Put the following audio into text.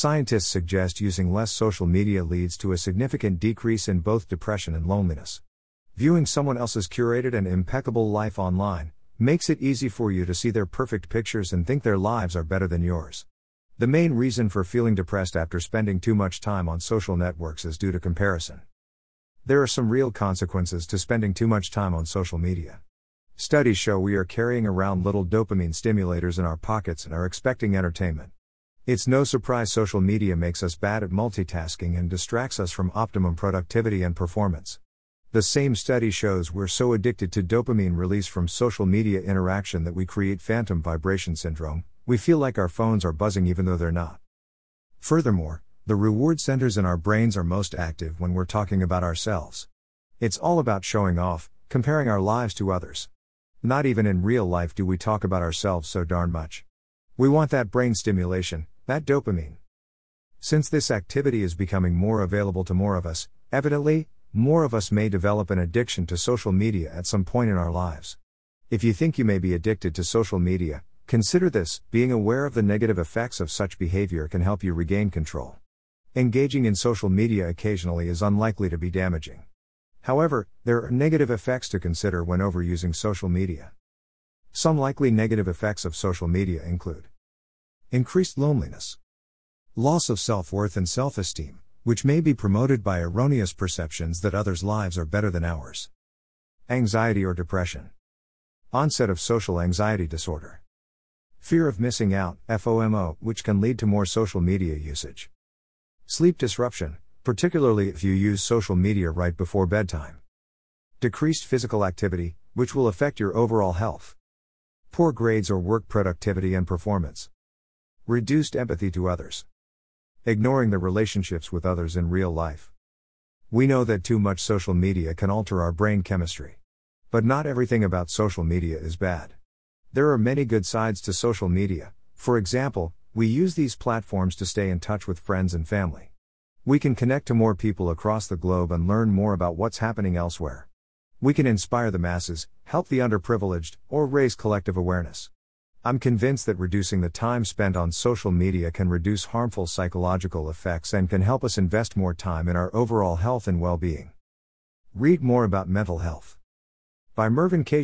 Scientists suggest using less social media leads to a significant decrease in both depression and loneliness. Viewing someone else's curated and impeccable life online makes it easy for you to see their perfect pictures and think their lives are better than yours. The main reason for feeling depressed after spending too much time on social networks is due to comparison. There are some real consequences to spending too much time on social media. Studies show we are carrying around little dopamine stimulators in our pockets and are expecting entertainment. It's no surprise social media makes us bad at multitasking and distracts us from optimum productivity and performance. The same study shows we're so addicted to dopamine release from social media interaction that we create phantom vibration syndrome. We feel like our phones are buzzing even though they're not. Furthermore, the reward centers in our brains are most active when we're talking about ourselves. It's all about showing off, comparing our lives to others. Not even in real life do we talk about ourselves so darn much. We want that brain stimulation, that dopamine. Since this activity is becoming more available to more of us, evidently, more of us may develop an addiction to social media at some point in our lives. If you think you may be addicted to social media, consider this being aware of the negative effects of such behavior can help you regain control. Engaging in social media occasionally is unlikely to be damaging. However, there are negative effects to consider when overusing social media. Some likely negative effects of social media include increased loneliness, loss of self worth and self esteem, which may be promoted by erroneous perceptions that others' lives are better than ours. Anxiety or depression. Onset of social anxiety disorder. Fear of missing out, FOMO, which can lead to more social media usage. Sleep disruption, particularly if you use social media right before bedtime. Decreased physical activity, which will affect your overall health. Poor grades or work productivity and performance. Reduced empathy to others ignoring the relationships with others in real life. We know that too much social media can alter our brain chemistry. But not everything about social media is bad. There are many good sides to social media, for example, we use these platforms to stay in touch with friends and family. We can connect to more people across the globe and learn more about what's happening elsewhere. We can inspire the masses, help the underprivileged, or raise collective awareness. I'm convinced that reducing the time spent on social media can reduce harmful psychological effects and can help us invest more time in our overall health and well being. Read more about mental health. By Mervyn K.